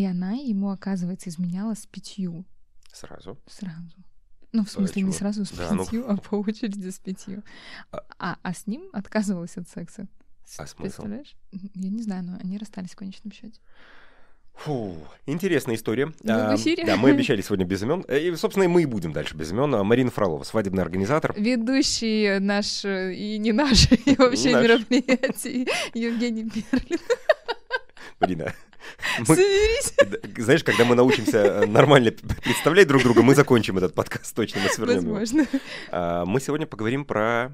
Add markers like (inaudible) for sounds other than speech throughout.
И она ему, оказывается, изменяла с пятью Сразу. сразу. Ну, в смысле, не чего? сразу с Да, ну- (laughs) а по очереди с пятью. А- А, а с ним отказывалась от секса. А смысл? Я не знаю, но они расстались в конечном счете. Фу, интересная история. Вы в А, эфире? Да, мы (laughs) обещали сегодня без имен. Э, И, собственно, и мы и будем дальше без имен. А, Марина Фролова, свадебный организатор. Ведущий наш э, и не наш, (laughs) и вообще Наш. мероприятий Евгений Берлин. Марина, мы- Соберись. (laughs) знаешь, когда мы научимся э, нормально представлять друг друга, мы закончим этот подкаст точно, мы свернем его. Возможно. А, Мы сегодня поговорим про...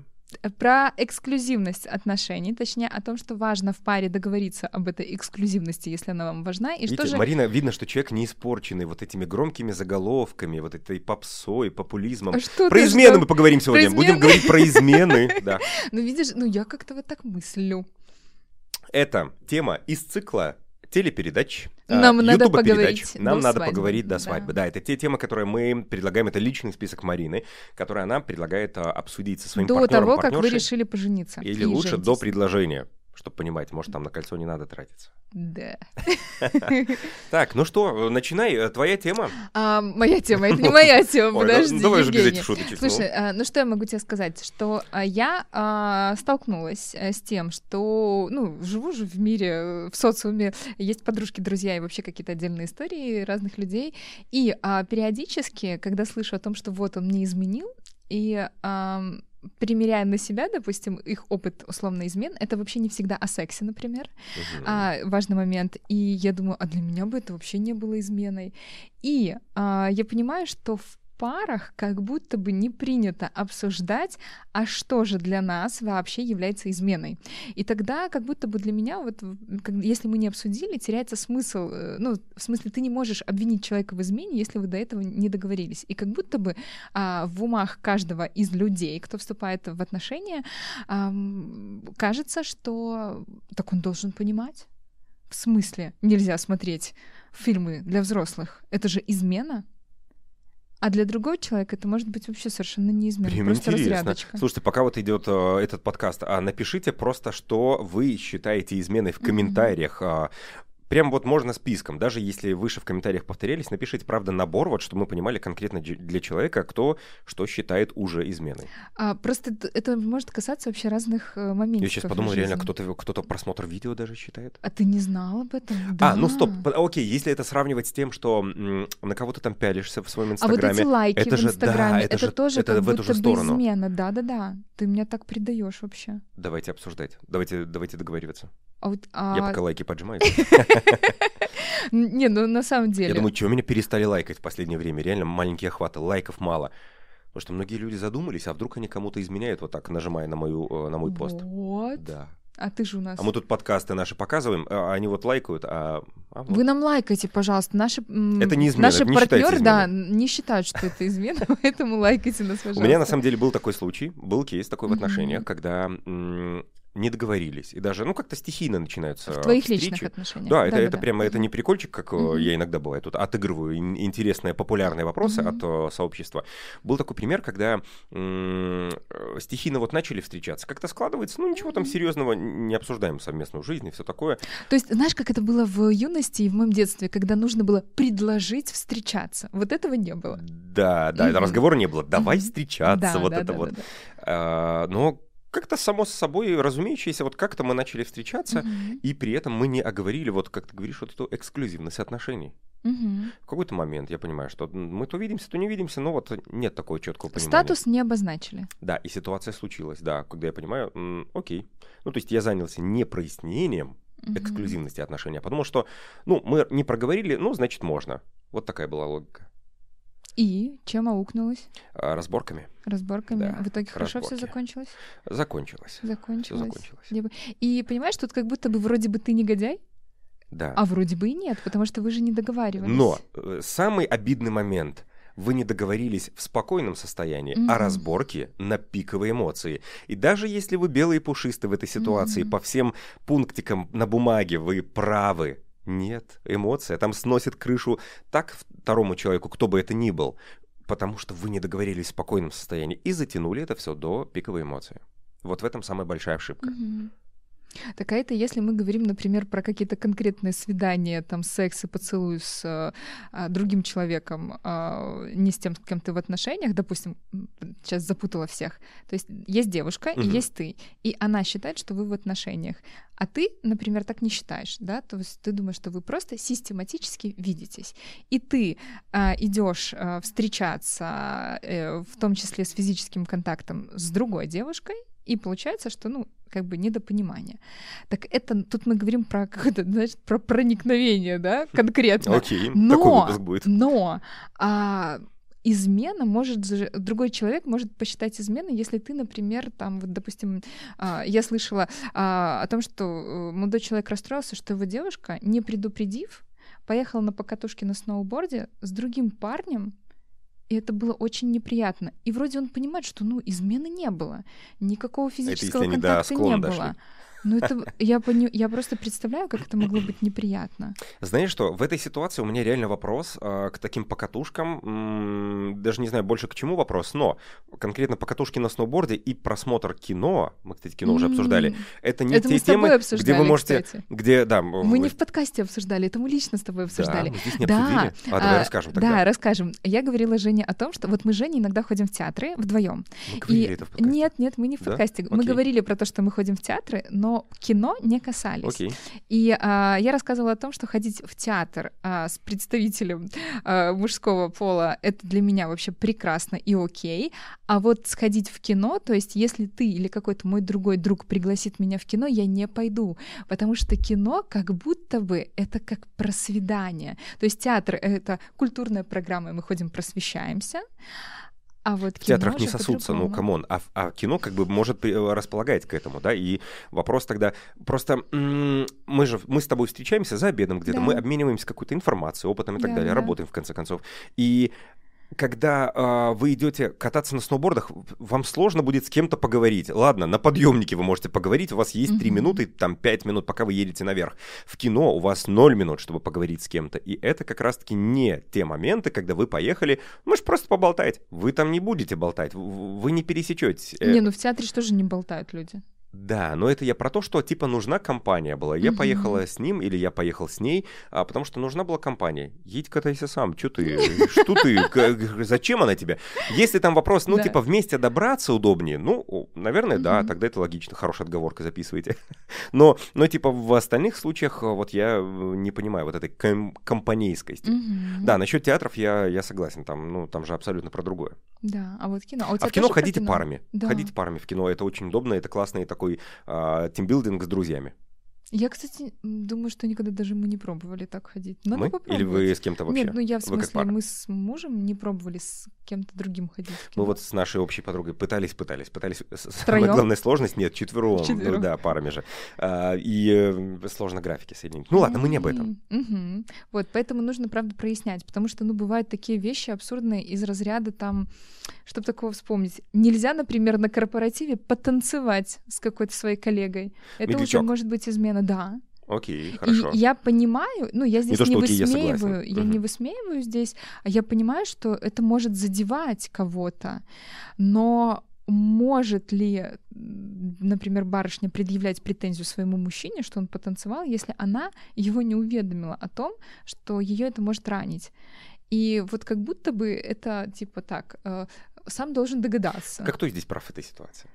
Про эксклюзивность отношений, точнее о том, что важно в паре договориться об этой эксклюзивности, если она вам важна, и Видите, что же... Марина, видно, что человек не испорченный вот этими громкими заголовками, вот этой попсой, популизмом. А что Про измены ждал? мы поговорим сегодня. Будем измены? говорить про измены. (laughs) Да. Ну, видишь, ну я как-то вот так мыслю. Это тема из цикла телепередач. Нам а, надо ютуба-передач. поговорить Нам до надо свадьбы. поговорить до Да. свадьбы. Да, это те темы, которые мы предлагаем. Это личный список Марины, который она предлагает а, обсудить со своим До партнером, того, как вы решили пожениться. Или и лучше до женитесь. предложения, чтобы понимать, может, там на кольцо не надо тратиться. Да. (laughs) Так, ну что, начинай. э, Твоя тема. А, моя тема, это не моя (laughs) тема, Ой, ну, подожди, давай же без Евгений. этих шуточек. ну. Слушай, а, ну что я могу тебе сказать? Что а, я а, столкнулась э, с тем, что, ну, живу же в мире, э, в социуме, есть подружки, друзья и вообще какие-то отдельные истории разных людей. И периодически, когда слышу о том, что вот он мне изменил, и примеряя на себя, допустим, их опыт условно измен, это вообще не всегда о сексе, например, Мгм. а, важный момент. И я думаю, а для меня бы это вообще не было изменой. И а, я понимаю, что в парах как будто бы не принято обсуждать, а что же для нас вообще является изменой. И тогда как будто бы для меня, вот если мы не обсудили, теряется смысл. э, Ну, в смысле, ты не можешь обвинить человека в измене, если вы до этого не договорились. И как будто бы а, в умах каждого из людей, кто вступает в отношения, ам, кажется, что так он должен понимать. В смысле нельзя смотреть фильмы для взрослых? Это же измена. А для другого человека это может быть вообще совершенно не измена, Прям просто интересно. разрядочка. Слушайте, пока вот идет э, этот подкаст, а напишите просто, что вы считаете изменой в комментариях. А, Прям вот можно списком, даже если выше в комментариях повторялись, напишите, правда, набор, вот чтобы мы понимали конкретно для человека, кто что считает уже изменой. А, просто это может касаться вообще разных э, моментов. Я сейчас подумал, реально, кто-то кто просмотр видео даже считает. А ты не знал об этом? А, ну стоп, Да. по- окей, если это сравнивать с тем, что на кого ты там пялишься в своем А вот инстаграме, эти лайки это в же- да, Инстаграме, это это, же- тоже это как в эту же сторону. измена. Да-да-да. Ты меня так предаешь вообще. давайте обсуждать, давайте, давайте договариваться. А вот, Я а, пока лайки поджимаю. (laughs) Не, ну на самом деле. Я думаю, чего меня перестали лайкать в последнее время? Реально маленькие охваты, лайков мало. Потому что многие люди задумались, а вдруг они кому-то изменяют, вот так нажимая на, мою, э, на мой пост. Вот. Да. А ты же у нас. А мы тут подкасты наши показываем, а они вот лайкают, а... а вот. Вы нам лайкайте, пожалуйста. Наши, Это не измена, наши это не партнеры, да, не считают, что это измена, (laughs) поэтому лайкайте нас, пожалуйста. У меня на самом деле был такой случай, был кейс такой в отношениях, когда не договорились. И даже, ну, как-то стихийно начинаются В твоих встречи. личных отношениях. Да, это, это Да-да-да. прямо это не прикольчик, как Мгм. я иногда бывает тут отыгрываю ин- интересные популярные вопросы Мгм. от э, сообщества. Был такой пример, когда м, э, стихийно вот начали встречаться, как-то складывается, ну ничего там Мгм. серьезного, не обсуждаем совместную жизнь и все такое. То есть, знаешь, как это было в юности и в моем детстве, когда нужно было предложить встречаться. Вот этого не было. Да, да, Мгм. разговора не было. Давай встречаться, Да, вот да, это да, вот. да, А, но как-то само собой разумеющееся, вот как-то мы начали встречаться, Мгм. и при этом мы не оговорили, вот как ты говоришь, вот эту эксклюзивность отношений. Мгм. В какой-то момент я понимаю, что мы то видимся, то не видимся, но вот нет такого четкого понимания. Статус не обозначили. Да, и ситуация случилась, да, когда я понимаю, м, окей. Ну, то есть я занялся не прояснением Мгм. эксклюзивности отношений, а подумал, что, ну, мы не проговорили, ну, значит, можно. Вот такая была логика. И чем аукнулось? А, разборками Разборками. Да, в итоге хорошо все разборки. закончилось? закончилось. Все Закончилось. закончилось. Либо- И понимаешь, тут как будто бы вроде бы ты негодяй, Да. а вроде бы и нет, потому что вы же не договаривались. Но э, самый обидный момент. Вы не договорились в спокойном состоянии, Мгм. а разборки на пиковые эмоции. И даже если вы белый и пушистый в этой ситуации, Мгм. по всем пунктикам на бумаге вы правы, нет, эмоция там сносит крышу так второму человеку, кто бы это ни был, потому что вы не договорились в спокойном состоянии и затянули это все до пиковой эмоции. Вот в этом самая большая ошибка. Мгм. Так а это если мы говорим, например, про какие-то конкретные свидания, там, секс и поцелуй с а, другим человеком, а, не с тем, с кем ты в отношениях, допустим, сейчас запутала всех. То есть есть девушка угу. и есть ты, и она считает, что вы в отношениях, а ты, например, так не считаешь, да? То есть ты думаешь, что вы просто систематически видитесь, и ты а, идешь а, встречаться, а, в том числе с физическим контактом с другой девушкой, и получается, что, ну, как бы недопонимание. Так это тут мы говорим про какое-то, значит, про проникновение, да, конкретно. Окей, но, такой выпуск будет. Но а, измена может, другой человек может посчитать изменой, если ты, например, там, вот, допустим, а, я слышала а, о том, что э, молодой человек расстроился, что его девушка, не предупредив, поехала на покатушке на сноуборде с другим парнем, и это было очень неприятно. И вроде он понимает, что ну измены не было, никакого физического это, контакта не было. Дошли. Ну, это я, пони... я просто представляю, как это могло быть неприятно. Знаешь что, в этой ситуации у меня реально вопрос э, к таким покатушкам. М-м, даже не знаю больше к чему вопрос, но конкретно покатушки на сноуборде и просмотр кино, мы, кстати, кино уже обсуждали, это не это те темы, где вы можете... Кстати. Где, да, мы вы... не в подкасте обсуждали, это мы лично с тобой обсуждали. Да, мы здесь не да. А, давай а, расскажем тогда. Да, расскажем. Я говорила Жене о том, что вот мы с Женей иногда ходим в театры вдвоем. Мы говорили и... это в подкасте. Нет, нет, мы не в подкасте. Да? Мы Окей. говорили про то, что мы ходим в театры, но кино не касались. Okay. И а, я рассказывала о том, что ходить в театр а, с представителем а, мужского пола это для меня вообще прекрасно и окей. А вот сходить в кино, то есть если ты или какой-то мой другой друг пригласит меня в кино, я не пойду, потому что кино как будто бы это как про свидание. То есть театр — это культурная программа, и мы ходим просвещаемся, а вот в театрах не сосутся, ну, come on. А, а кино как бы может располагать к этому, да, и вопрос тогда... Просто мы же, мы с тобой встречаемся за обедом где-то, да. мы обмениваемся какой-то информацией, опытом и так да, далее, да. работаем в конце концов. И когда э, вы идете кататься на сноубордах, вам сложно будет с кем-то поговорить. Ладно, на подъемнике вы можете поговорить, у вас есть три mm-hmm. минуты, там пять минут, пока вы едете наверх. В кино у вас ноль минут, чтобы поговорить с кем-то. И это как раз-таки не те моменты, когда вы поехали, мы же просто поболтать. Вы там не будете болтать, вы не пересечетесь. Э, не, ну в театре что же не болтают люди? Да, но это я про то, что типа нужна компания была. Я угу. поехала с ним или я поехал с ней, а, потому что нужна была компания. Едь катайся сам, что ты, что ты, зачем она тебе? Если там вопрос, ну типа вместе добраться удобнее, ну, наверное, да, тогда это логично, хорошая отговорка, записывайте. (laughs) Но, но типа в остальных случаях вот я э, не понимаю вот этой компанейскости. Да, насчет театров я, я согласен, там, ну, там же абсолютно про другое. Да, а вот кино. А, а в кино ходите парами. Ходите парами в кино, это очень удобно, это классно и такой э, тимбилдинг с друзьями. Я, кстати, думаю, что никогда даже мы не пробовали так ходить. Надо мы? попробовать. Или вы с кем-то вообще? Нет, ну я в смысле, мы с мужем не пробовали с кем-то другим ходить. Мы вот с нашей общей подругой пытались, пытались, пытались. Самая главная сложность, нет, четвером, ну, да, парами же. А, и э, сложно графики соединить. Ну ладно, мы не об этом. Угу. Вот, поэтому нужно, правда, прояснять, потому что, ну, бывают такие вещи абсурдные из разряда там, чтобы такого вспомнить. Нельзя, например, на корпоративе потанцевать с какой-то своей коллегой. Это Медлячок. уже может быть измена, да. Окей, хорошо. И я понимаю, ну я здесь не, то, не высмеиваю, я, я угу. не высмеиваю здесь, а я понимаю, что это может задевать кого-то, но может ли, например, барышня предъявлять претензию своему мужчине, что он потанцевал, если она его не уведомила о том, что ее это может ранить? И вот как будто бы это типа так, э, сам должен догадаться. Как кто здесь прав в этой ситуации?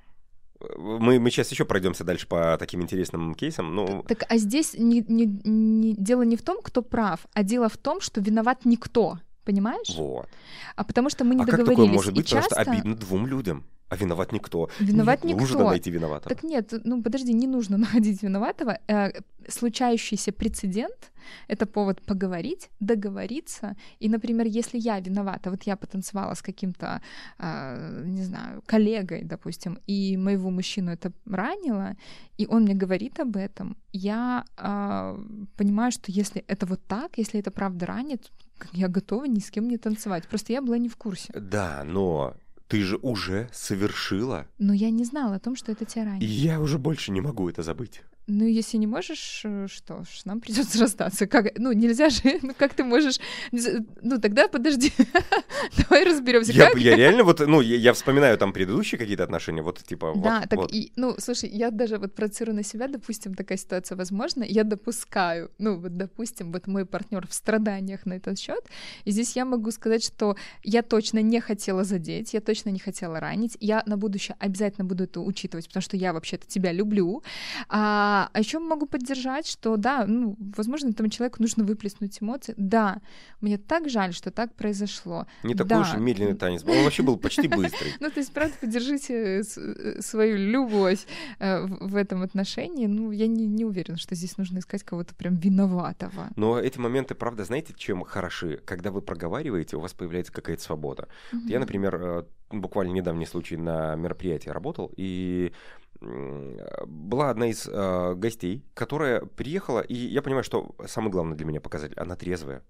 Мы, мы сейчас еще пройдемся дальше по таким интересным кейсам. Ну... Так, а здесь не, не, не, дело не в том, кто прав, а дело в том, что виноват никто. Понимаешь? Вот. А потому что мы не а договорились. как такое может быть? И часто... Потому что обидно двум людям. А виноват никто. Виноват не никто. Нужно найти виноватого. Так нет, ну подожди, не нужно (laughs) находить виноватого. Э, случающийся прецедент — это повод поговорить, договориться. И, например, если я виновата, вот я потанцевала с каким-то, э, не знаю, коллегой, допустим, и моего мужчину это ранило, и он мне говорит об этом, я э, понимаю, что если это вот так, если это правда ранит, я готова ни с кем не танцевать. Просто я была не в курсе. Да, но ты же уже совершила. Но я не знала о том, что это тебя ранит. И я уже больше не могу это забыть. Ну, если не можешь, э, что ж, нам придется расстаться. Как, ну, нельзя же, (laughs) ну, как ты можешь... Ну, тогда подожди, (laughs) давай разберемся. Я, я реально вот, ну, я, я вспоминаю там предыдущие какие-то отношения, вот типа... Да, вот, так вот. и, ну, слушай, я даже вот процирую на себя, допустим, такая ситуация возможна, я допускаю, ну, вот, допустим, вот мой партнер в страданиях на этот счет, и здесь я могу сказать, что я точно не хотела задеть, я точно не хотела ранить, я на будущее обязательно буду это учитывать, потому что я вообще-то тебя люблю, а, а, еще могу поддержать, что да, ну, возможно, этому человеку нужно выплеснуть эмоции. Да, мне так жаль, что так произошло. Не такой да. уж медленный танец. Он вообще был почти быстрый. (laughs) Ну, то есть, правда, поддержите э, свою любовь э, в этом отношении. Ну, я не, не уверена, что здесь нужно искать кого-то прям виноватого. Но эти моменты, правда, знаете, чем хороши? Когда вы проговариваете, у вас появляется какая-то свобода. Я, например, э, буквально недавний случай на мероприятии работал, и была одна из э, гостей, которая приехала, и я понимаю, что самое главное для меня показатель, она трезвая.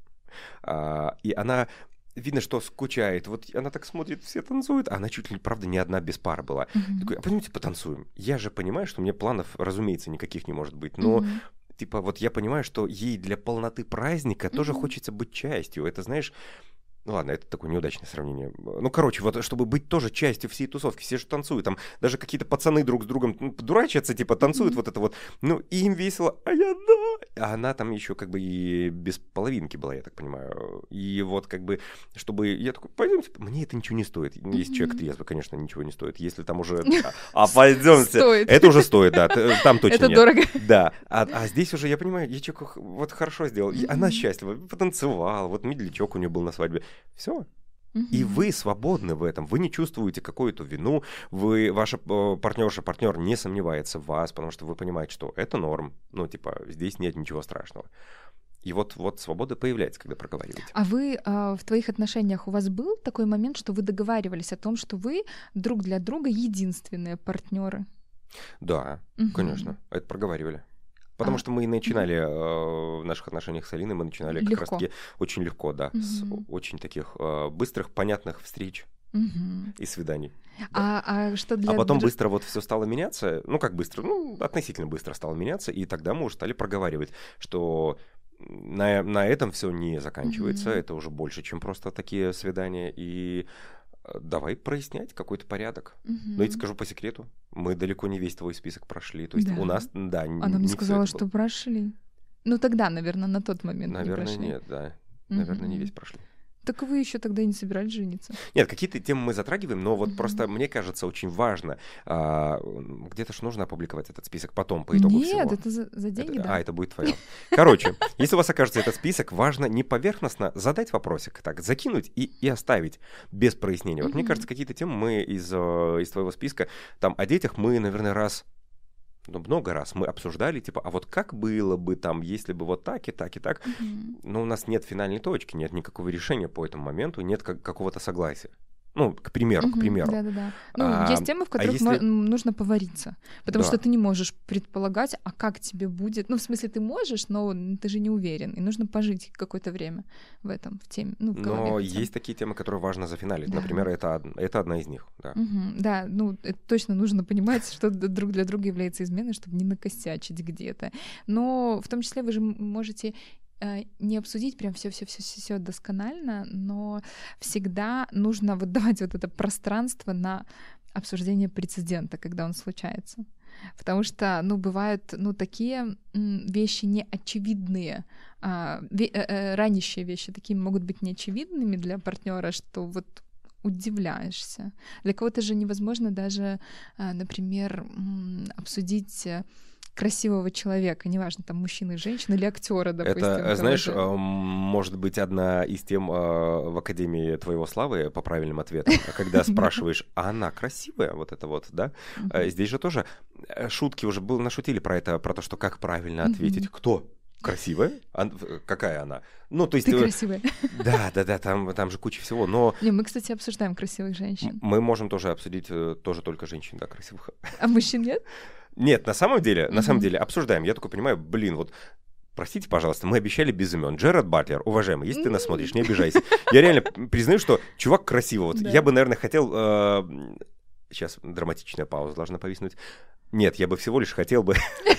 А, и она видно, что скучает. Вот она так смотрит, все танцуют, а она чуть ли, правда, не одна без пары была. Mm-hmm. Такой, а пойдемте потанцуем. Я же понимаю, что мне планов, разумеется, никаких не может быть, но mm-hmm. типа вот я понимаю, что ей для полноты праздника mm-hmm. тоже хочется быть частью. Это, знаешь, ну ладно, это такое неудачное сравнение. Ну, короче, вот чтобы быть тоже частью всей тусовки, все же танцуют, там даже какие-то пацаны друг с другом ну, дурачатся, типа танцуют mm-hmm. вот это вот, ну, и им весело, а я да. А она там еще как бы и без половинки была, я так понимаю. И вот как бы, чтобы, я такой, пойдемте, мне это ничего не стоит. Если mm-hmm. человек трезвый, конечно, ничего не стоит. Если там уже, (laughs) а пойдемте, это уже стоит, да, там точно Это дорого. Да, а здесь уже, я понимаю, я вот хорошо сделал, она счастлива, потанцевал, вот медлячок у нее был на свадьбе. Все. И вы свободны в этом, вы не чувствуете какую-то вину, вы, ваша э, партнерша, партнер не сомневается в вас, потому что вы понимаете, что это норм, ну, типа, здесь нет ничего страшного. И вот, вот свобода появляется, когда проговариваете. А вы а, в твоих отношениях у вас был такой момент, что вы договаривались о том, что вы друг для друга единственные партнеры? Да, угу. конечно, это проговаривали. Потому а. что мы начинали э, в наших отношениях с Алиной, мы начинали легко. как раз-таки очень легко, да, угу. с очень таких э, быстрых, понятных встреч угу. и свиданий. Да. А, а что для... А потом быстро вот все стало меняться, ну как быстро, ну относительно быстро стало меняться, и тогда мы уже стали проговаривать, что на, на этом все не заканчивается, mm это уже больше, чем просто такие свидания, и давай прояснять какой-то порядок. Угу. Но я тебе скажу по секрету, мы далеко не весь твой список прошли. То есть да. у нас, да, Она мне сказала, что прошли. Ну тогда, наверное, на тот момент Наверное, не прошли. нет, да. Наверное, угу. не весь прошли. Так вы еще тогда не собирались жениться? Нет, какие-то темы мы затрагиваем, но вот mm-hmm. просто мне кажется очень важно. А, где-то же нужно опубликовать этот список потом по итогу Нет, всего. Нет, это за, за деньги, это, да. А, это будет твое. Короче, если у вас окажется этот список, важно не поверхностно задать вопросик, так, закинуть и, и оставить без прояснения. Вот mm-hmm. мне кажется, какие-то темы мы из, э, из твоего списка, там, о детях мы, наверное, раз ну, много раз мы обсуждали, типа, а вот как было бы там, если бы вот так и так и так, mm-hmm. но у нас нет финальной точки, нет никакого решения по этому моменту, нет как- какого-то согласия. Ну, к примеру, угу, к примеру. Да-да-да. Ну, а, есть темы, в а которых а если... нужно повариться. Потому да. что ты не можешь предполагать, а как тебе будет. Ну, в смысле, ты можешь, но ты же не уверен. И нужно пожить какое-то время в этом, в теме. Ну, в но есть такие темы, которые важно зафиналить. Да. Например, это, это одна из них. Да. Угу, да, ну, это точно нужно понимать, что друг для друга является изменой, чтобы не накосячить где-то. Но в том числе вы же можете не обсудить прям все все все все досконально, но всегда нужно вот (laughs) давать вот это пространство на обсуждение прецедента, когда он случается. Потому что, ну, бывают, ну, такие вещи неочевидные, а, ве- э, э, ранящие вещи такие могут быть неочевидными для партнера, что вот удивляешься. Для кого-то же невозможно даже, а, например, обсудить красивого человека, неважно, там мужчины, женщины или актера, допустим. Это, знаешь, же. может быть, одна из тем а, в Академии твоего славы по правильным ответам, когда (laughs) спрашиваешь, а она красивая, вот это вот, да? А здесь же тоже э, шутки уже был, нашутили про это, про то, что как правильно ответить, кто красивая? А, какая она? Ну, то есть... Ты красивая. (laughs) Да, да, да, там, там же куча всего, но... Не, мы, кстати, обсуждаем красивых женщин. Мы можем тоже обсудить э, тоже только женщин, да, красивых. А мужчин нет? (laughs) Нет, на самом деле, на самом деле, обсуждаем. Я такой понимаю, блин, вот Простите, пожалуйста, мы обещали без имен. Джерард Батлер, уважаемый, если ты нас смотришь, не обижайся. Я реально признаю, что чувак красивый. Вот да. я бы, наверное, хотел... Э, сейчас драматичная пауза должна повиснуть. Нет, я бы всего лишь хотел бы,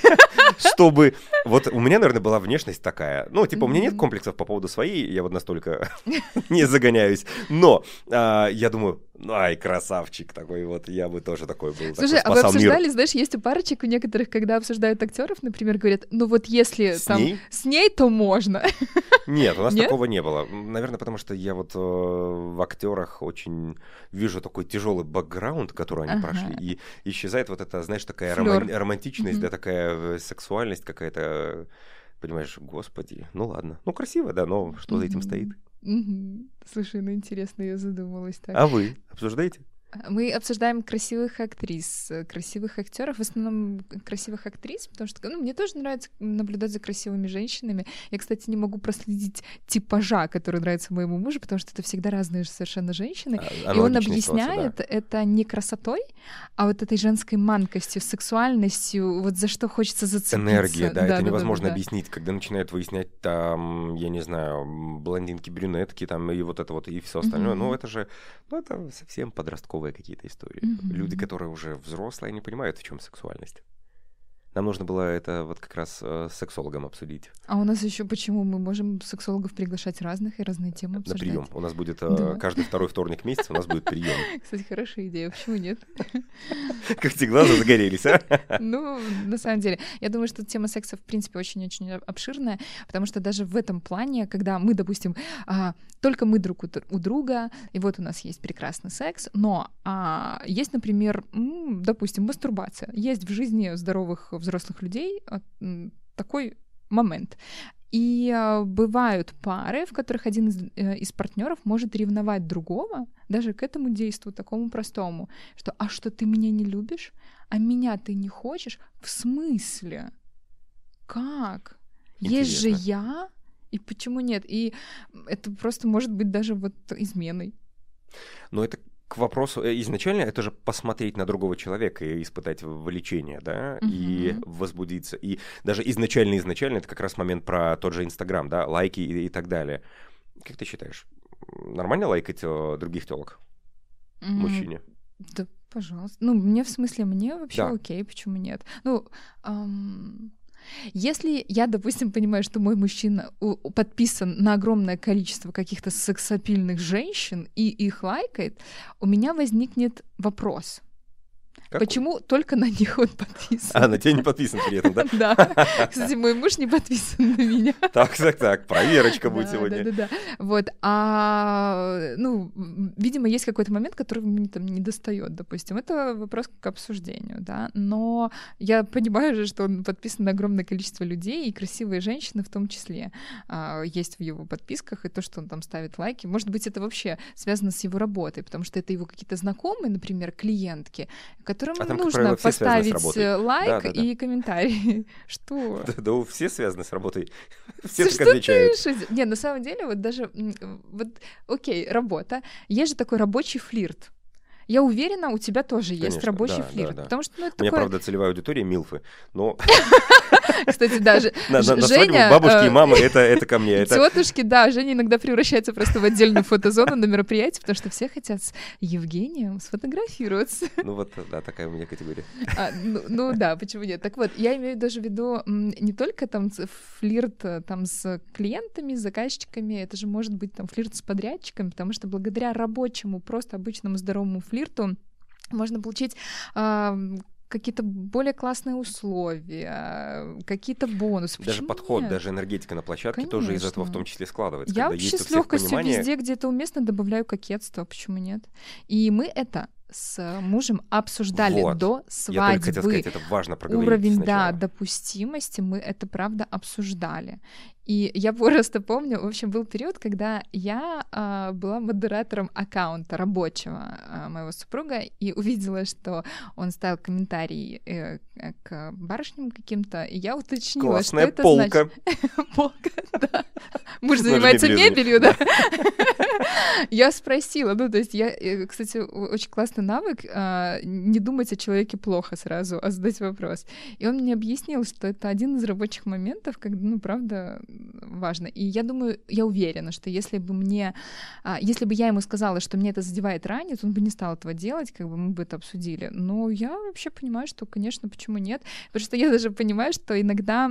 (laughs) чтобы... Вот у меня, наверное, была внешность такая. Ну, типа, у меня нет комплексов по поводу своей, я вот настолько (laughs) не загоняюсь. Но а, я думаю, ну, ай, красавчик такой вот, я бы тоже такой был. Слушай, а вы обсуждали, знаешь, есть у парочек у некоторых, когда обсуждают актеров, например, говорят, ну вот если с там ней? с ней, то можно. (laughs) Нет, у нас Нет? такого не было. Наверное, потому что я вот э, в актерах очень вижу такой тяжелый бэкграунд, который они ага. прошли, и исчезает вот эта, знаешь, такая роман- романтичность, угу. да, такая э, сексуальность какая-то, понимаешь, господи, ну ладно, ну красиво, да, но что угу. за этим стоит? Угу. Слушай, ну интересно, я задумалась так. А вы обсуждаете? Мы обсуждаем красивых актрис, э, красивых актеров, в основном красивых актрис, потому что ну, мне тоже нравится наблюдать за красивыми женщинами. Я, кстати, не могу проследить типажа, который нравится моему мужу, потому что это всегда разные совершенно женщины. А, и он объясняет да. это не красотой, а вот этой женской манкостью, сексуальностью, вот за что хочется зацепиться. Энергия, да, да это да, невозможно да, да, объяснить, когда начинают выяснять там, я не знаю, блондинки, брюнетки, там и вот это вот и все остальное. Mm-hmm. Ну это же, ну это совсем подростковое подростковые какие-то истории. Mm-hmm. Люди, которые уже взрослые, они понимают, в чем сексуальность. Нам нужно было это вот как раз э, с сексологом обсудить. А у нас еще почему мы можем сексологов приглашать разных и разные темы обсуждать? На прием. У нас будет э, да. каждый второй вторник месяца у нас будет прием. (laughs) Кстати, хорошая идея. Почему нет? (laughs) Как те глаза загорелись, а? (laughs) Ну, на самом деле, я думаю, что тема секса в принципе очень-очень обширная, потому что даже в этом плане, когда мы, допустим, а, только мы друг у друга, и вот у нас есть прекрасный секс, но а, есть, например, допустим, мастурбация. Есть в жизни здоровых взрослых людей такой момент. И э, бывают пары, в которых один из, э, из партнеров может ревновать другого, даже к этому действию такому простому, что «а что, ты меня не любишь? А меня ты не хочешь? В смысле? Как? Интересно. Есть же я? И почему нет? И это просто может быть даже вот изменой. Но это к вопросу э, изначально это же посмотреть на другого человека и испытать влечение, да, угу. и возбудиться. И даже изначально изначально это как раз момент про тот же Инстаграм, да, лайки и, и так далее. Как ты считаешь, нормально лайкать э, других телок mm мужчине? Да, пожалуйста. Ну, мне в смысле, мне вообще да. окей, почему нет? Ну, эм, если я, допустим, понимаю, что мой мужчина подписан на огромное количество каких-то сексапильных женщин и их лайкает, у меня возникнет вопрос — какой? Почему только на них он подписан? А, на тебя не подписан при этом, да? Да. (laughs) Кстати, мой муж не подписан на меня. Так, так, так, проверочка будет сегодня. Да, да, да. Вот, а, ну, видимо, есть какой-то момент, который мне там не достает, допустим. Это вопрос к обсуждению, да. Но я понимаю же, что он подписан на огромное количество людей, и красивые женщины в том числе а, есть в его подписках, и то, что он там ставит лайки, может быть, это вообще связано с его работой, потому что это его какие-то знакомые, например, клиентки, которым а там, нужно правило, поставить э, лайк да, да, да. и комментарий. (laughs) Что? (laughs) Да, да, все связаны с работой. (laughs) Все так отвечают. Не, на самом деле, вот даже, вот, окей, работа. Есть же такой рабочий флирт. Я уверена, у тебя тоже Конечно, есть рабочий да, флирт. Да, да. Потому что, ну, это У меня, такое... правда, целевая аудитория милфы, но... (laughs) Кстати, даже Женя... бабушки и э, мамы, это, ко мне. Тетушки, да, Женя иногда превращается просто в отдельную фотозону на мероприятии, потому что все хотят с Евгением сфотографироваться. Ну вот, да, такая у меня категория. (laughs) А, ну, ну да, почему нет? Так вот, я имею даже в виду не только там флирт э, там с клиентами, с заказчиками, это же может быть там флирт с подрядчиками, потому что благодаря рабочему, просто обычному здоровому флирту можно получить какие-то более классные условия, какие-то бонусы. Даже Почему подход, нет? даже энергетика на площадке Конечно. тоже из этого в том числе складывается. Я вообще с легкостью понимание... везде, где это уместно, добавляю кокетство. Почему нет? И мы это с мужем обсуждали вот. до свадьбы. Я только хотел сказать, это важно проговорить Уровень, сначала. да, допустимости мы это правда обсуждали. И я просто помню, в общем, был период, когда я э, была модератором аккаунта рабочего э, моего супруга и увидела, что он ставил комментарий э, к барышням каким-то, и я уточнила, Классная что это полка. значит. (laughs) Полка, да. Муж занимается мебелью, да. (laughs) Я спросила, ну, то есть я, э, кстати, очень классный навык а, не думать о человеке плохо сразу, а задать вопрос. И он мне объяснил, что это один из рабочих моментов, когда, ну, правда, важно. И я думаю, я уверена, что если бы мне, а, если бы я ему сказала, что мне это задевает ранит, он бы не стал этого делать, как бы мы бы это обсудили. Но я вообще понимаю, что, конечно, почему нет? Потому что я даже понимаю, что иногда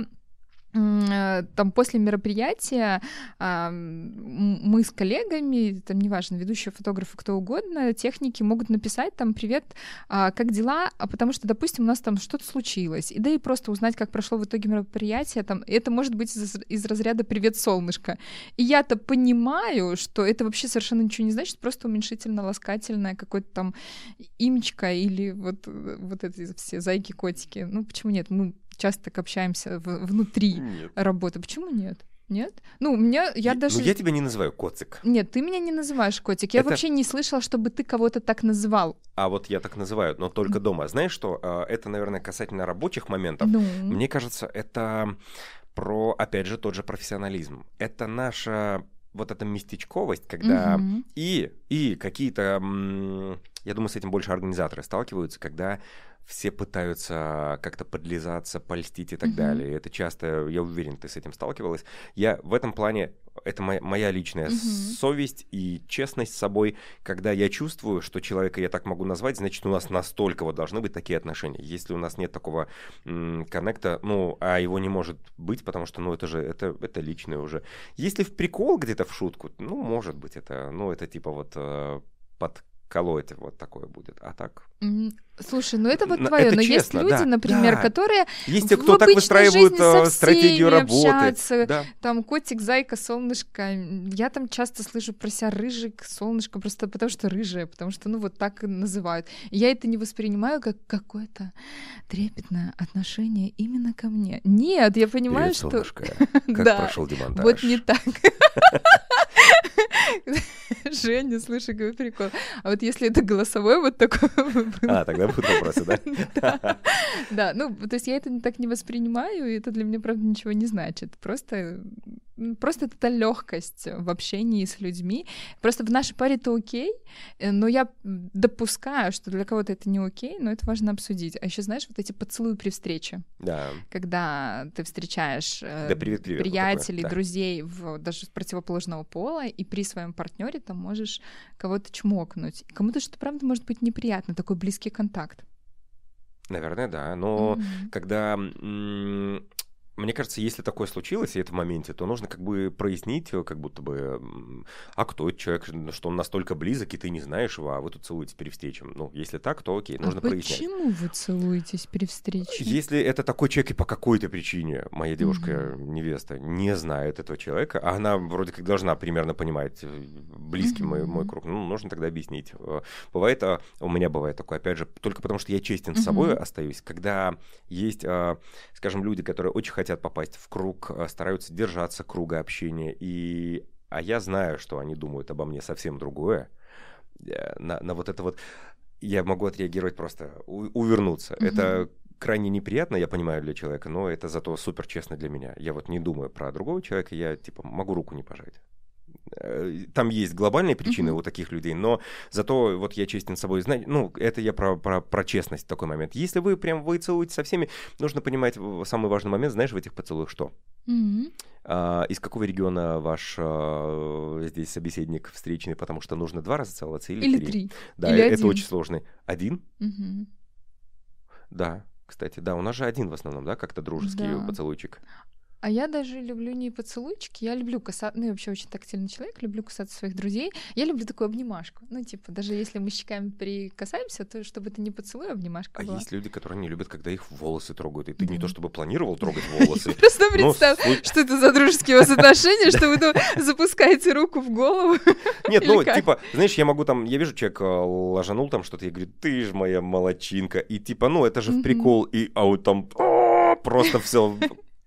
там после мероприятия а, мы с коллегами, там неважно, ведущие фотографы, кто угодно, техники могут написать там «Привет, а, как дела?» а Потому что, допустим, у нас там что-то случилось. И да и просто узнать, как прошло в итоге мероприятие. Там, это может быть из, из разряда «Привет, солнышко». И я-то понимаю, что это вообще совершенно ничего не значит, просто уменьшительно-ласкательное какое-то там имечко или вот, вот эти все зайки-котики. Ну, почему нет? Мы часто так общаемся в, внутри нет. работы. Почему нет? Нет? Ну, у меня, я, я даже... Ну, я тебя не называю котик. Нет, ты меня не называешь котик. Я это... вообще не слышала, чтобы ты кого-то так называл. А вот я так называю, но только дома. Знаешь что? А, это, наверное, касательно рабочих моментов. Ну? Мне кажется, это про, опять же, тот же профессионализм. Это наша вот эта местечковость, когда угу. и, и какие-то, я думаю, с этим больше организаторы сталкиваются, когда все пытаются как-то подлизаться, польстить и так mm-hmm. далее. Это часто, я уверен, ты с этим сталкивалась. Я в этом плане, это моя, моя личная mm-hmm. совесть и честность с собой, когда я чувствую, что человека я так могу назвать, значит, у нас настолько вот должны быть такие отношения. Если у нас нет такого м- коннекта, ну, а его не может быть, потому что, ну, это же, это, это личное уже. Если в прикол где-то в шутку, ну, может быть, это, ну, это типа вот э, под колоть вот такое будет. А так... Слушай, ну это вот твое, это но честно, есть люди, да, например, да. которые есть те, кто так выстраивают э, стратегию работы. Общаются, да. Там котик, зайка, солнышко. Я там часто слышу про себя рыжик, солнышко, просто потому что рыжая, потому что, ну, вот так называют. я это не воспринимаю как какое-то трепетное отношение именно ко мне. Нет, я понимаю, Привет, что... Солнышко. (laughs) Как да, прошел демонтаж? Вот не так. (laughs) Женя, слушай, какой прикол. А вот если это голосовой вот такой... (laughs) А, тогда будут вопросы, (laughs) да? Да, ну, то есть я это так не воспринимаю, и это для меня, правда, ничего не значит. Просто просто это легкость в общении с людьми. Просто в нашей паре это окей, э, но я допускаю, что для кого-то это не окей, но это важно обсудить. А еще знаешь, вот эти поцелуи при встрече. Да. Когда ты встречаешь э, да, привет, привет, приятелей, вот да. друзей в, даже противоположного пола, и при своем партнере там можешь кого-то чмокнуть. Кому-то что правда может быть неприятно, такой близкий контакт. Наверное, да. Но mm-hmm. когда мне кажется, если такое случилось, и это в моменте, то нужно как бы прояснить, э, как будто бы, а кто этот человек, что он настолько близок, и ты не знаешь его, а вы тут целуетесь при встрече. Ну, если так, то окей, нужно а прояснять. почему вы целуетесь при встрече? Если это такой человек, и по какой-то причине моя девушка-невеста не знает этого человека, а она вроде как должна примерно понимать, э, близкий мой, мой круг, ну, нужно тогда объяснить. Э, бывает, а, у меня бывает такое, опять же, только потому что я честен с собой остаюсь, когда есть, скажем, люди, которые очень хотят попасть в круг, э, стараются держаться круга общения, и... а я знаю, что они думают обо мне совсем другое, э, на, на вот это вот я могу отреагировать просто, у, увернуться. Mm-hmm. Это крайне неприятно, я понимаю, для человека, но это зато супер честно для меня. Я вот не думаю про другого человека, я типа могу руку не пожать. Э, там есть глобальные причины uh-huh. у таких людей, но зато вот я честен с собой. Знаете, ну, это я про, про, про честность в такой момент. Если вы прям вы целуете со всеми, нужно понимать самый важный момент, знаешь, в этих поцелуях что? Uh-huh. А, из какого региона ваш а, здесь собеседник встречный, потому что нужно два раза целоваться или, или три? три. Да, или это один. очень сложный. Один? Uh-huh. Да, кстати, да, у нас же один в основном, да, как-то дружеский да. поцелуйчик. А я даже люблю не поцелуйчики, я люблю касаться, ну, я вообще очень тактильный человек, люблю касаться своих друзей. Я люблю такую обнимашку. Ну, типа, даже если мы щеками прикасаемся, то чтобы это не поцелуй, а обнимашка А была. есть люди, которые не любят, когда их волосы трогают, и ты не то чтобы планировал трогать (laughs) волосы. (laughs) Просто представь, что это за дружеские отношения, что вы запускаете руку в голову. (laughs) Нет, ну, типа, знаешь, я могу там, я вижу, человек э, ложанул там что-то, я говорю, ты же моя молочинка, и типа, ну, это же в прикол, и а вот там просто все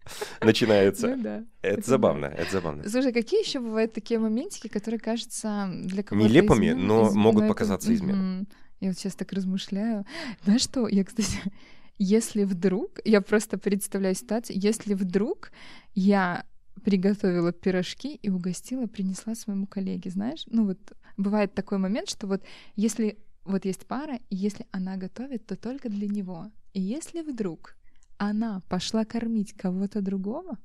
(laughs) начинается. Ну, да. Это, это забавно, да. это забавно. Слушай, какие еще бывают такие моментики, которые кажутся для кого-то Нелепыми, измен... но измен... могут показаться это... изменой. Я вот сейчас так размышляю. Знаешь что, я, кстати, (laughs) если вдруг, я просто представляю ситуацию, если вдруг я приготовила пирожки и угостила, принесла своему коллеге, знаешь? Ну вот бывает такой момент, что вот если вот есть пара, и если она готовит, то только для него. И если вдруг она пошла кормить кого-то другого,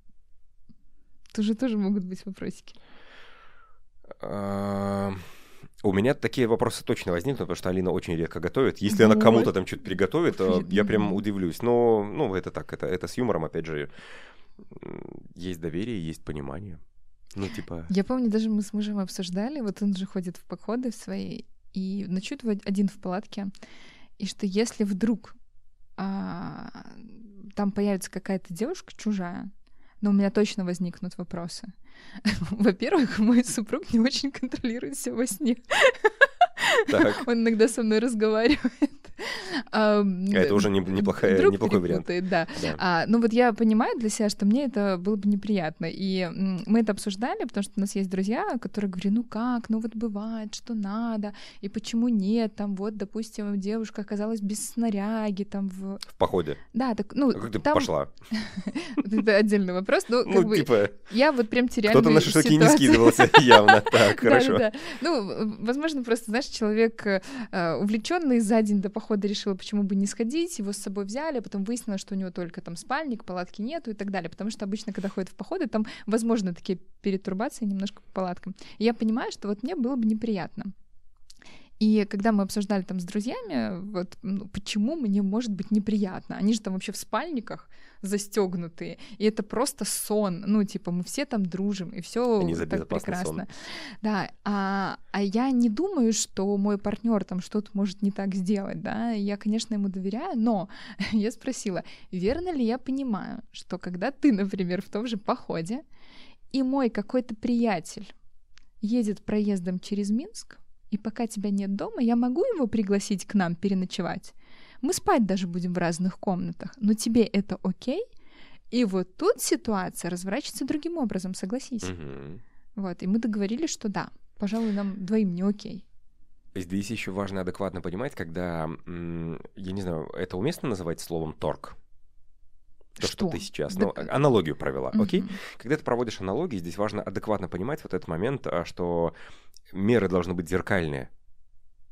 то же тоже могут быть вопросики. А, у меня такие вопросы точно возникнут, потому что Алина очень редко готовит. Если вот. она кому-то там что-то приготовит, то я прям удивлюсь. Но, ну, это так, это, это с юмором, опять же. Есть доверие, есть понимание. Ну, типа... Я помню, даже мы с мужем обсуждали, вот он же ходит в походы в свои, и ночует один в палатке, и что если вдруг а, там появится какая-то девушка чужая, но у меня точно возникнут вопросы. (laughs) Во-первых, мой супруг не очень контролирует все во сне. Так. Он иногда со мной разговаривает. А, это уже неплохой, неплохой вариант. Да. да. А, ну вот я понимаю для себя, что мне это было бы неприятно. И мы это обсуждали, потому что у нас есть друзья, которые говорят, ну как, ну вот бывает, что надо, и почему нет, там вот, допустим, девушка оказалась без снаряги, там в... В походе? Да, так, ну... А как ты там... пошла? (laughs) Это отдельный вопрос, но ну, как бы... типа... Я вот прям теряю Кто-то на шашлыки не скидывался (laughs) явно, так, хорошо. Ну, возможно, просто, знаешь, человек э, увлеченный за день до похода решила, почему бы не сходить, его с собой взяли, а потом выяснилось, что у него только там спальник, палатки нету и так далее, потому что обычно, когда ходят в походы, там возможно такие перетурбации немножко по палаткам. И я понимаю, что вот мне было бы неприятно. И когда мы обсуждали там с друзьями, вот ну, почему мне может быть неприятно, они же там вообще в спальниках застегнутые, и это просто сон, ну типа мы все там дружим и все так прекрасно, сон. да, а, а я не думаю, что мой партнер там что-то может не так сделать, да, я, конечно, ему доверяю, но (laughs) я спросила, верно ли я понимаю, что когда ты, например, в том же походе и мой какой-то приятель едет проездом через Минск, и пока тебя нет дома, я могу его пригласить к нам переночевать. Мы спать даже будем в разных комнатах, но тебе это окей? И вот тут ситуация разворачивается другим образом, согласись. Угу. Вот, и мы договорились, что да, пожалуй, нам двоим не окей. Здесь еще важно адекватно понимать, когда, я не знаю, это уместно называть словом торг? То, что, что ты сейчас, да... ну, аналогию провела, угу. окей? Когда ты проводишь аналогии, здесь важно адекватно понимать вот этот момент, а, что меры должны быть зеркальные.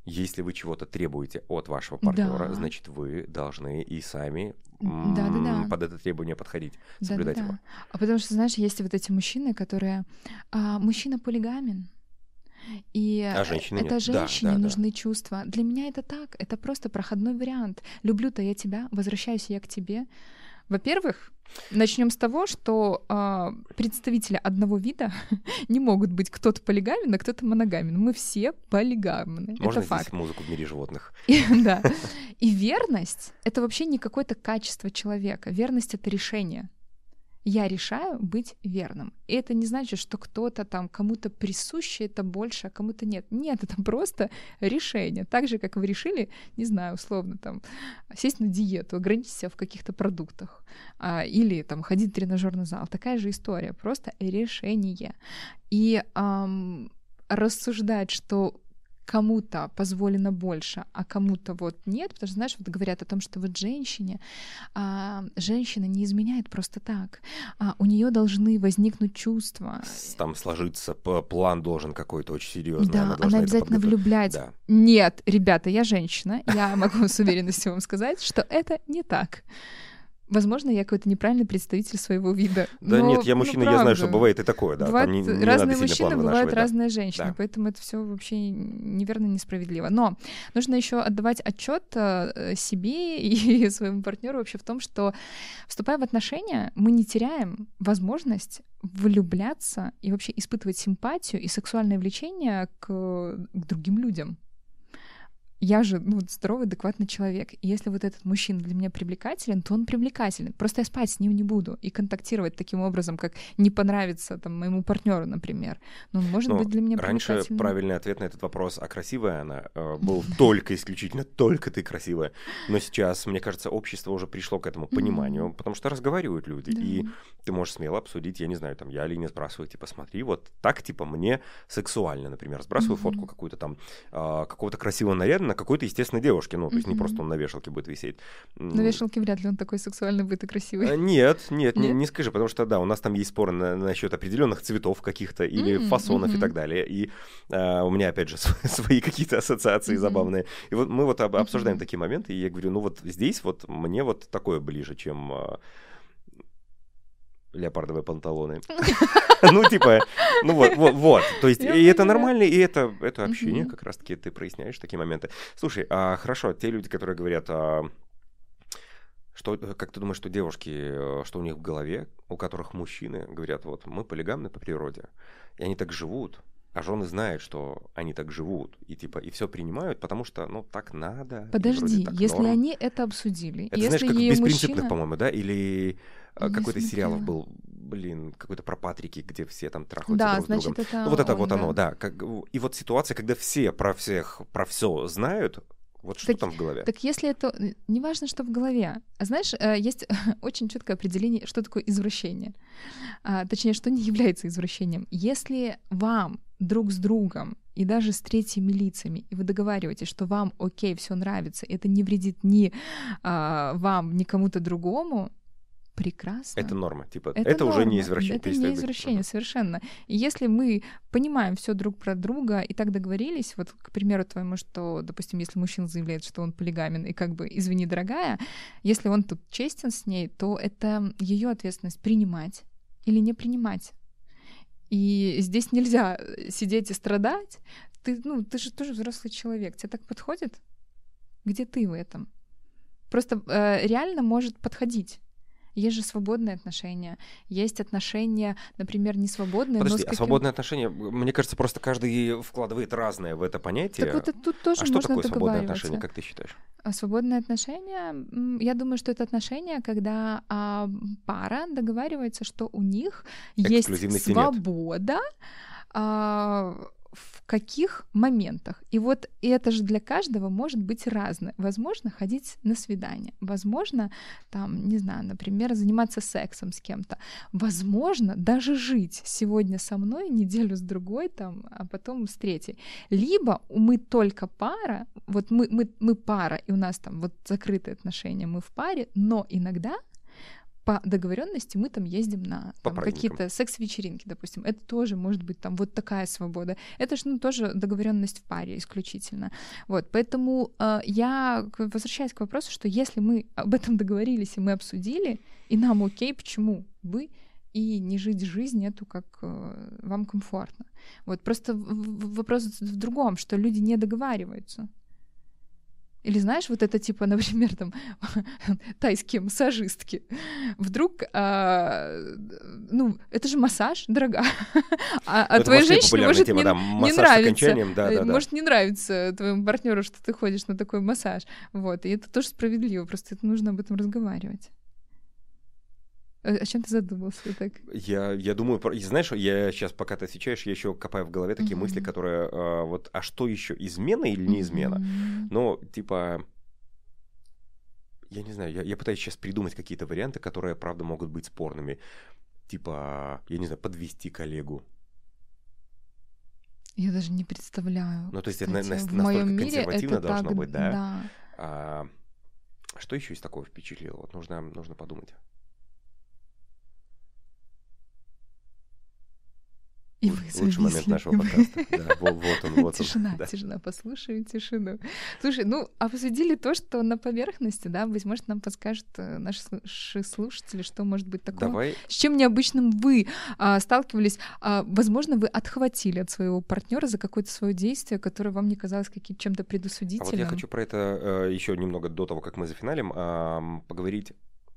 Если вы чего-то требуете от вашего партнера, да. значит, вы должны и сами да, да, да. под это требование подходить, соблюдать да, да, его. А потому что, знаешь, есть вот эти мужчины, которые... А, мужчина полигамен. И а женщине это нет. женщине да, да, нужны да. чувства. Для меня это так, это просто проходной вариант. Люблю-то я тебя, возвращаюсь я к тебе. Во-первых, начнем с того, что э, представители одного вида (laughs) не могут быть кто-то полигамен, а кто-то моногамен. Мы все полигамны. Можно это факт. музыку в мире животных. (laughs) Да. И верность — это вообще не какое-то качество человека. Верность — это решение я решаю быть верным. И это не значит, что кто-то там, кому-то присуще это больше, а кому-то нет. Нет, (laughs) это просто решение. Так же, как вы решили, не знаю, условно, там, сесть на диету, ограничить себя в каких-то продуктах, а, или там ходить в тренажерный зал. Такая же история, просто решение. И ам, рассуждать, что кому-то позволено больше, а кому-то вот нет, потому что, знаешь, вот говорят о том, что вот женщине, а, женщина не изменяет просто так, а у нее должны возникнуть чувства. Там сложиться план должен какой-то очень серьезный. Да, она, она обязательно влюблять. Да. Нет, ребята, я женщина, я могу с уверенностью вам сказать, что это не так. Возможно, я какой-то неправильный представитель своего вида. Да но, нет, я ну, мужчина, ну, я знаю, что бывает и такое, да. Бывает, не, не разные мужчины, бывают да. разные женщины, да. поэтому это все вообще неверно, несправедливо. Но нужно еще отдавать отчет э, себе (laughs) и своему партнеру вообще в том, что вступая в отношения, мы не теряем возможность влюбляться и вообще испытывать симпатию и сексуальное влечение к, к другим людям я же ну, здоровый, адекватный человек. И если вот этот мужчина для меня привлекателен, то он привлекателен. Просто я спать с ним не буду и контактировать таким образом, как не понравится там моему партнеру, например. Но он может Но быть для меня раньше правильный ответ на этот вопрос, а красивая она, э, (laughs) был только исключительно только ты красивая. Но сейчас, мне кажется, общество уже пришло к этому пониманию, потому что разговаривают люди, и ты можешь смело обсудить, я не знаю, там я Алине сбрасываю, типа, смотри, вот так, типа, мне сексуально, например, сбрасываю фотку какую-то там а, какого-то красивого наряда на какой-то естественной девушке, ну, то есть не просто он на вешалке будет висеть. На вешалке вряд ли он такой сексуальный будет и красивый. А, нет, нет? Не, не скажи, потому что, да, у нас там есть споры на, насчет определенных цветов каких-то или фасонов и так далее. И а, у меня, опять же, (laughs) свои какие-то ассоциации забавные. И вот мы вот обсуждаем такие моменты, и я говорю, ну вот здесь вот мне вот такое ближе, чем а, леопардовые панталоны. (laughs) Ну, типа, ну вот, вот, вот. То есть, и это нормально, и это, это общение, как раз-таки ты проясняешь такие моменты. Слушай, а хорошо, те люди, которые говорят, а, что, как ты думаешь, что девушки, э, что у них в голове, у которых мужчины говорят, вот, мы полигамны по природе, и они так живут, а жены знают, что они так живут, и типа и все принимают, потому что, ну, так надо. Подожди, так если норм. они это обсудили, это если знаешь, как ей беспринципных, мужчина... по-моему, да, или а, какой-то из сериалов был, блин, какой-то про Патрики, где все там трахаются да, друг значит, с другом. Это ну, вот это он, вот да. оно, да. Как, и вот ситуация, когда все про всех, про все знают, вот что так, там в голове? Так если это... Не важно, что в голове. А знаешь, э, есть (laughs) очень четкое определение, что такое извращение. А, точнее, что не является извращением. Если вам друг с другом и даже с третьими лицами, и вы договариваетесь, что вам окей, все нравится, это не вредит ни а, вам, ни кому-то другому, прекрасно. Это норма, типа, это, это уже не извращение. Это не извращение, быть. совершенно. И если мы понимаем все друг про друга и так договорились, вот, к примеру твоему, что, допустим, если мужчина заявляет, что он полигамен, и как бы, извини, дорогая, если он тут честен с ней, то это ее ответственность принимать или не принимать. И здесь нельзя э, сидеть и страдать. Ты, ну, ты же тоже взрослый человек. Тебе так подходит? Где ты в этом? Просто э, реально может подходить. Есть же свободные отношения, есть отношения, например, не свободные. Подожди, но с каким... а свободные отношения, мне кажется, просто каждый вкладывает разное в это понятие. Так вот тут тоже а что можно такое свободные отношения, как ты считаешь? А свободные отношения, я думаю, что это отношения, когда а, пара договаривается, что у них есть свобода. А, в каких моментах. И вот это же для каждого может быть разное. Возможно, ходить на свидание. Возможно, там, не знаю, например, заниматься сексом с кем-то. Возможно, даже жить сегодня со мной, неделю с другой, там, а потом с третьей. Либо мы только пара, вот мы, мы, мы пара, и у нас там вот закрытые отношения, мы в паре, но иногда по договоренности мы там ездим на там, какие-то секс-вечеринки, допустим. Это тоже может быть там вот такая свобода. Это же ну, тоже договоренность в паре исключительно. Вот, поэтому э, я возвращаюсь к вопросу, что если мы об этом договорились и мы обсудили, и нам окей, почему вы и не жить жизнь эту, как э, вам комфортно. Вот просто вопрос в другом, что люди не договариваются. Или знаешь, вот это типа, (laughs) например, там (laughs) тайские массажистки. Вдруг, а, ну, это же массаж, дорога. (laughs) а, а твоей женщине может тема, не, да, не нравится. Да, да, может не нравится твоему партнеру, что ты ходишь на такой массаж. Вот. И это тоже справедливо, просто это нужно об этом разговаривать. О чем ты задумался так? Я, я думаю, знаешь, я сейчас, пока ты отвечаешь, я еще копаю в голове такие mm-hmm. мысли, которые а, вот, а что еще, измена или не измена? Mm-hmm. Ну, типа, я не знаю, я, я пытаюсь сейчас придумать какие-то варианты, которые, правда, могут быть спорными. Типа, я не знаю, подвести коллегу. Я даже не представляю. Ну, то есть кстати, это на, на, настолько консервативно это должно так, быть, да? Да. А, что еще из такого впечатлило? Вот нужно, нужно подумать. И вы Лучший момент нашего подкаста. Да, вот, вот он, вот (laughs) тишина, он. Да. Тишина, послушаем тишину. Слушай, ну, обсудили то, что на поверхности, да, быть может, нам подскажут э, наши слушатели, что может быть такое. Давай. С чем необычным вы а, сталкивались? А, возможно, вы отхватили от своего партнера за какое-то свое действие, которое вам не казалось каким чем-то предусудительным. А вот я хочу про это э, еще немного до того, как мы зафиналим, э, поговорить.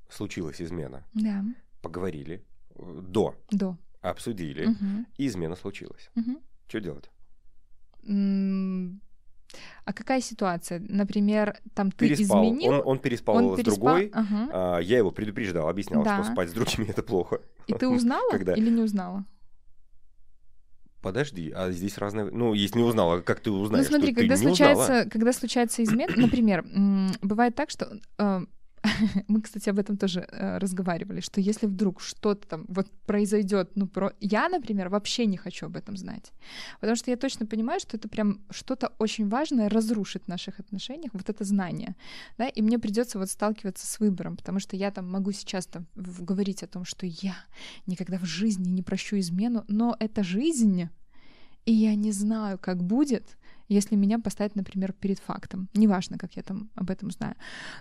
Случилась измена. Да. Поговорили. До. До обсудили, угу. и измена случилась. Угу. Что делать? А какая ситуация? Например, там ты переспал. изменил? Он, он переспал он с переспал? другой. Ага. А, я его предупреждал, объяснял, да. что спать с другими это плохо. И ты узнала (laughs) Когда? или не узнала? Подожди, а здесь разные... Ну, если не узнала, как ты узнаешь, Ну смотри, что когда ты случается, узнала? когда случается измена, например, бывает так, что э, (laughs) мы, кстати, об этом тоже э, разговаривали, что если вдруг что-то там вот произойдет, ну, про... я, например, вообще не хочу об этом знать, потому что я точно понимаю, что это прям что-то очень важное разрушит в наших отношениях, вот это знание, да, и мне придется вот сталкиваться с выбором, потому что я там могу сейчас там говорить о том, что я никогда в жизни не прощу измену, но это жизнь, и я не знаю, как будет, если меня поставить, например, перед фактом. Неважно, как я там об этом знаю.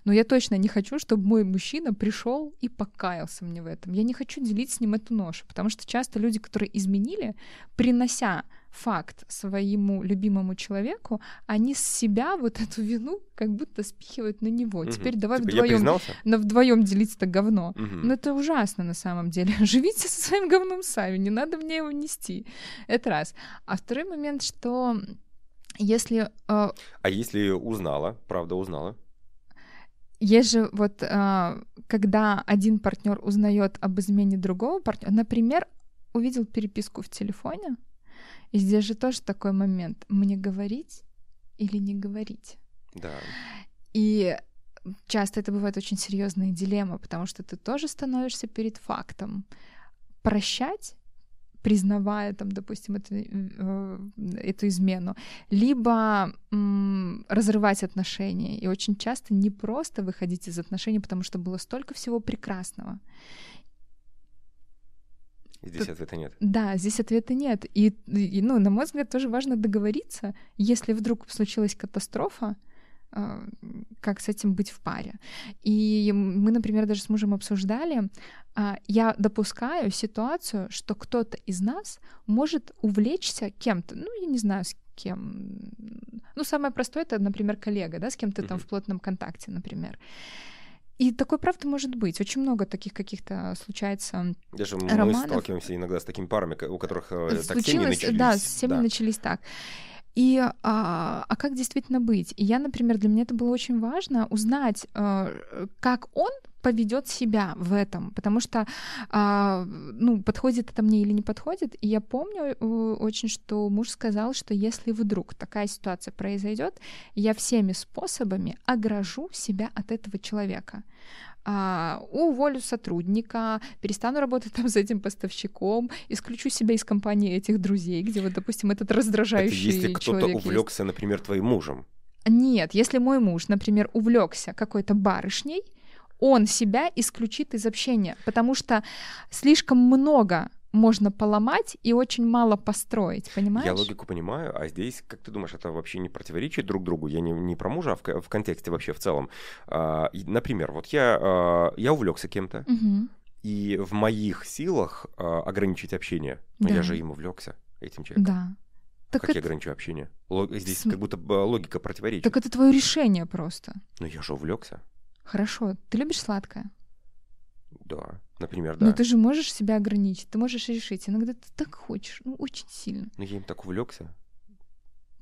Но я точно не хочу, чтобы мой мужчина пришел и покаялся мне в этом. Я не хочу делить с ним эту ношу, потому что часто люди, которые изменили, принося факт своему любимому человеку, они с себя вот эту вину как будто спихивают на него. Угу. Теперь давай типа вдвоем, на вдвоем делить это говно. Угу. Но это ужасно на самом деле. (laughs) Живите со своим говном сами, не надо мне его нести. Это раз. А второй момент, что если... Э, а если узнала, правда узнала? Есть же вот, э, когда один партнер узнает об измене другого партнера, например, увидел переписку в телефоне, и здесь же тоже такой момент, мне говорить или не говорить. Да. И часто это бывает очень серьезная дилемма, потому что ты тоже становишься перед фактом. Прощать признавая, там, допустим, это, э, эту измену, либо м, разрывать отношения. И очень часто не просто выходить из отношений, потому что было столько всего прекрасного. Здесь Тут, ответа нет. Да, здесь ответа нет. И, и, ну, на мой взгляд, тоже важно договориться, если вдруг случилась катастрофа, как с этим быть в паре. И мы, например, даже с мужем обсуждали, а, я допускаю ситуацию, что кто-то из нас может увлечься кем-то, ну, я не знаю, с кем. Ну, самое простое это, например, коллега, да, с кем то mm-hmm. там в плотном контакте, например. И такой правда может быть. Очень много таких каких-то случается Даже романов. мы сталкиваемся иногда с такими парами, у которых э, так семьи начались. Да, семьи да. начались так. И а, а как действительно быть? И я, например, для меня это было очень важно узнать, а, как он поведет себя в этом, потому что, а, ну, подходит это мне или не подходит. И я помню э, очень, что муж сказал, что если вдруг такая ситуация произойдет, я всеми способами огражу себя от этого человека а, уволю сотрудника, перестану работать там с этим поставщиком, исключу себя из компании этих друзей, где вот, допустим, этот раздражающий Это если кто-то увлекся, есть. например, твоим мужем. Нет, если мой муж, например, увлекся какой-то барышней, он себя исключит из общения, потому что слишком много можно поломать и очень мало построить, понимаешь? Я логику понимаю, а здесь, как ты думаешь, это вообще не противоречит друг другу? Я не, не про мужа, а в, в контексте вообще в целом. А, например, вот я, а, я увлекся кем-то, угу. и в моих силах а, ограничить общение, но да. я же им увлекся, этим человеком. Да. Так как это... я ограничу общение? Лог... Здесь См... как будто логика противоречит. Так это твое решение просто. Но я же увлекся. Хорошо. Ты любишь сладкое? Да, например, да. Но ты же можешь себя ограничить, ты можешь решить. Иногда ты так хочешь, ну, очень сильно. Но я им так увлекся.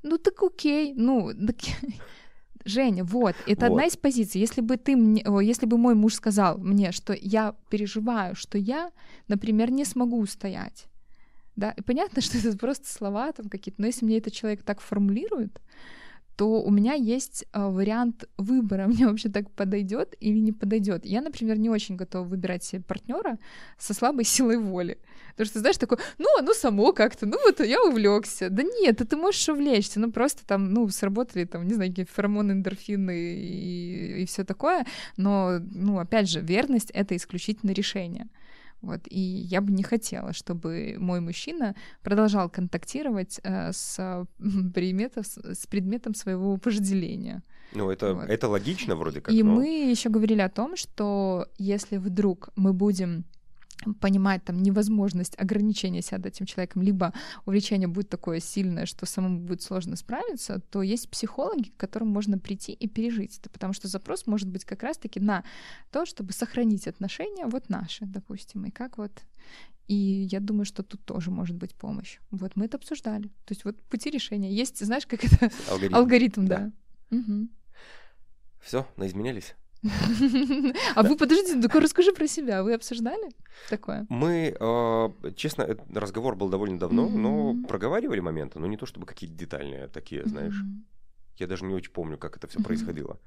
Ну, так окей. Ну, так... (laughs) Женя, вот, это вот. одна из позиций. Если бы ты мне, если бы мой муж сказал мне, что я переживаю, что я, например, не смогу устоять, да, и понятно, (laughs) что это просто слова там какие-то, но если мне этот человек так формулирует, то у меня есть э, вариант выбора, (laughs) мне вообще так подойдет или не подойдет. Я, например, не очень готова выбирать себе партнера со слабой (laughs) силой воли. Потому что, знаешь, такой, ну, оно само как-то, ну, вот я увлекся. Да нет, ты можешь увлечься, ну, просто там, ну, сработали там, не знаю, какие феромоны, эндорфины и, и все такое. Но, ну, опять же, верность — это исключительно решение. Вот, и я бы не хотела, чтобы мой мужчина продолжал контактировать э, с, (laughs) предметом, с предметом своего вожделения. Ну, это, вот. это логично вроде как. И но... мы еще говорили о том, что если вдруг мы будем понимать там невозможность ограничения себя этим человеком, либо увлечение будет такое сильное, что самому будет сложно справиться, то есть психологи, к которым можно прийти и пережить это, потому что запрос может быть как раз-таки на то, чтобы сохранить отношения вот наши, допустим, и как вот и я думаю, что тут тоже может быть помощь. Вот мы это обсуждали. То есть вот пути решения. Есть, знаешь, как это... Алгоритм. Алгоритм, да. да. Угу. Все, наизменялись. (laughs) А вы подождите, только расскажи про себя. Вы обсуждали такое? Мы, а, честно, разговор был довольно давно, но проговаривали моменты, но не то чтобы какие-то детальные такие, знаешь. Я даже не очень помню, как это все происходило.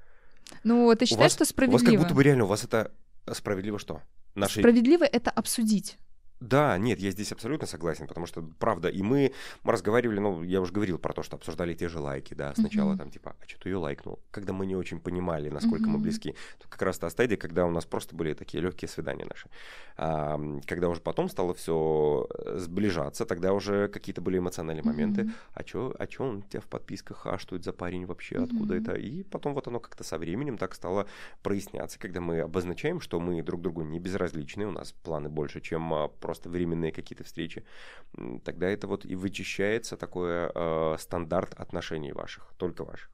Ну, ты считаешь, что справедливо? У вас как будто бы реально, у вас это справедливо что? Нашей... Справедливо это обсудить. Да, нет, я здесь абсолютно согласен, потому что, правда, и мы, разговаривали, ну, я уже говорил про то, что обсуждали те же лайки, да, сначала uh-huh. там, типа, а что ты ее лайкнул? Когда мы не очень понимали, насколько uh-huh. мы близки. То как раз та стадия, когда у нас просто были такие легкие свидания наши. А, когда уже потом стало все э, сближаться, тогда уже какие-то были эмоциональные моменты. Uh-huh. А что а чё он у тебя в подписках, а что это за парень вообще, откуда uh-huh. это? И потом вот оно как-то со временем так стало проясняться, когда мы обозначаем, что мы друг другу не безразличны, у нас планы больше, чем а, просто просто временные какие-то встречи, тогда это вот и вычищается такой э, стандарт отношений ваших, только ваших.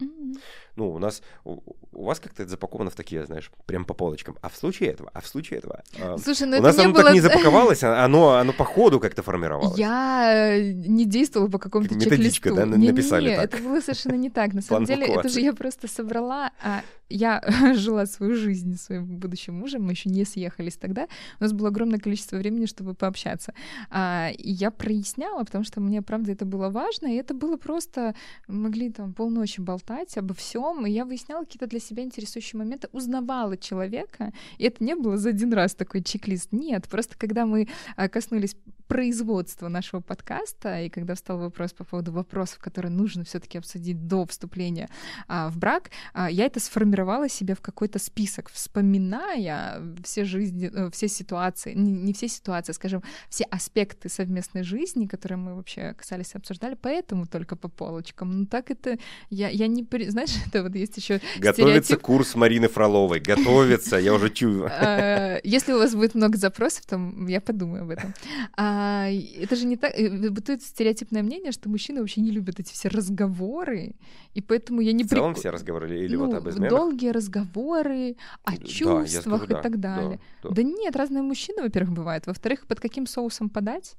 Mm-hmm. Ну, у нас, у, у вас как-то это запаковано в такие, знаешь, прям по полочкам. А в случае этого, а в случае этого. А, Слушай, ну у нас оно было... так не (laughs) запаковалось, а оно, оно по ходу как-то формировалось. Я э, не действовала по какому-то Методичка, чек-листу. да, не, написали не, так. это было совершенно не так. На (laughs) самом деле, это же я просто собрала а я (laughs) жила свою жизнь своим будущим мужем, мы еще не съехались тогда. У нас было огромное количество времени, чтобы пообщаться. А, и я проясняла, потому что мне, правда, это было важно, и это было просто... Могли там полночи болтать обо всем, и я выясняла какие-то для себя интересующие моменты, узнавала человека, и это не было за один раз такой чек-лист. Нет, просто когда мы а, коснулись производства нашего подкаста, и когда встал вопрос по поводу вопросов, которые нужно все-таки обсудить до вступления а, в брак, а, я это сформировала себе в какой-то список, вспоминая все жизни, э, все ситуации, не, не все ситуации, скажем, все аспекты совместной жизни, которые мы вообще касались и обсуждали, поэтому только по полочкам. Ну так это я, я не знаешь, (laughs) это вот есть еще готовится стереотип. курс Марины Фроловой, готовится, я уже чую. А, (laughs) если у вас будет много запросов, то я подумаю об этом. А, это же не так. Э, бытует стереотипное мнение, что мужчины вообще не любят эти все разговоры, и поэтому я не... В целом все разговоры или ну, вот об изменах? долгие разговоры о чувствах да, и так далее. Да, да. да нет, разные мужчины, во-первых, бывают. Во-вторых, под каким соусом подать?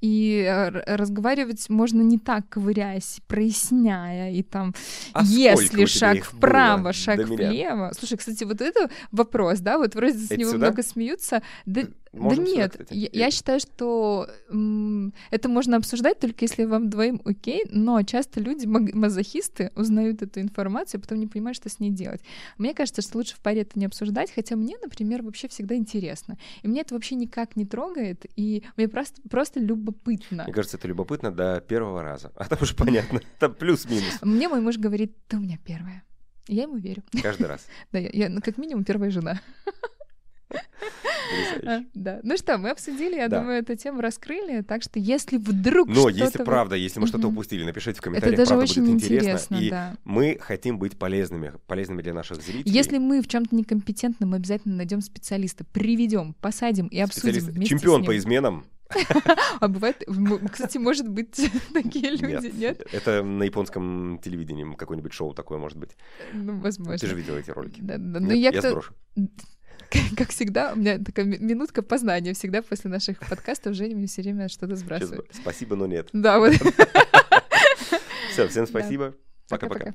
И э, разговаривать можно не так, ковыряясь, проясняя, и там, а если шаг вправо, шаг влево. Слушай, кстати, вот это вопрос, да, вот вроде с него сюда? много смеются. Да, Можем да нет, я, я считаю, что м, это можно обсуждать только если вам двоим окей, но часто люди, мазохисты, узнают эту информацию, а потом не понимают, что с ней делать. Мне кажется, что лучше в паре это не обсуждать, хотя мне, например, вообще всегда интересно. И мне это вообще никак не трогает, и мне просто, просто любопытно. Мне кажется, это любопытно до первого раза, а там уже понятно, (laughs) там плюс-минус. Мне мой муж говорит, ты у меня первая. Я ему верю. Каждый раз. (laughs) Да, я, ну, как минимум первая жена. (laughs) Да. Ну что, мы обсудили, я думаю, эту тему раскрыли, так что если вдруг Но если правда, если мы что-то упустили, напишите в комментариях, Это даже правда очень будет интересно, И мы хотим быть полезными, полезными для наших зрителей. Если мы в чем-то некомпетентны, мы обязательно найдем специалиста, приведем, посадим и обсудим вместе Чемпион по изменам. (laughs) А бывает, кстати, может быть, (laughs) такие люди, нет? Это на японском телевидении какое-нибудь шоу такое может быть. Ну, возможно. Ты же видел эти ролики. Да, да. Ну, я, я сброшу. (laughs) как всегда, у меня такая минутка познания. Всегда после наших подкастов Женя мне все время что-то сбрасывает. Спасибо, но нет. Да, вот. (laughs) Все, всем спасибо. Пока-пока.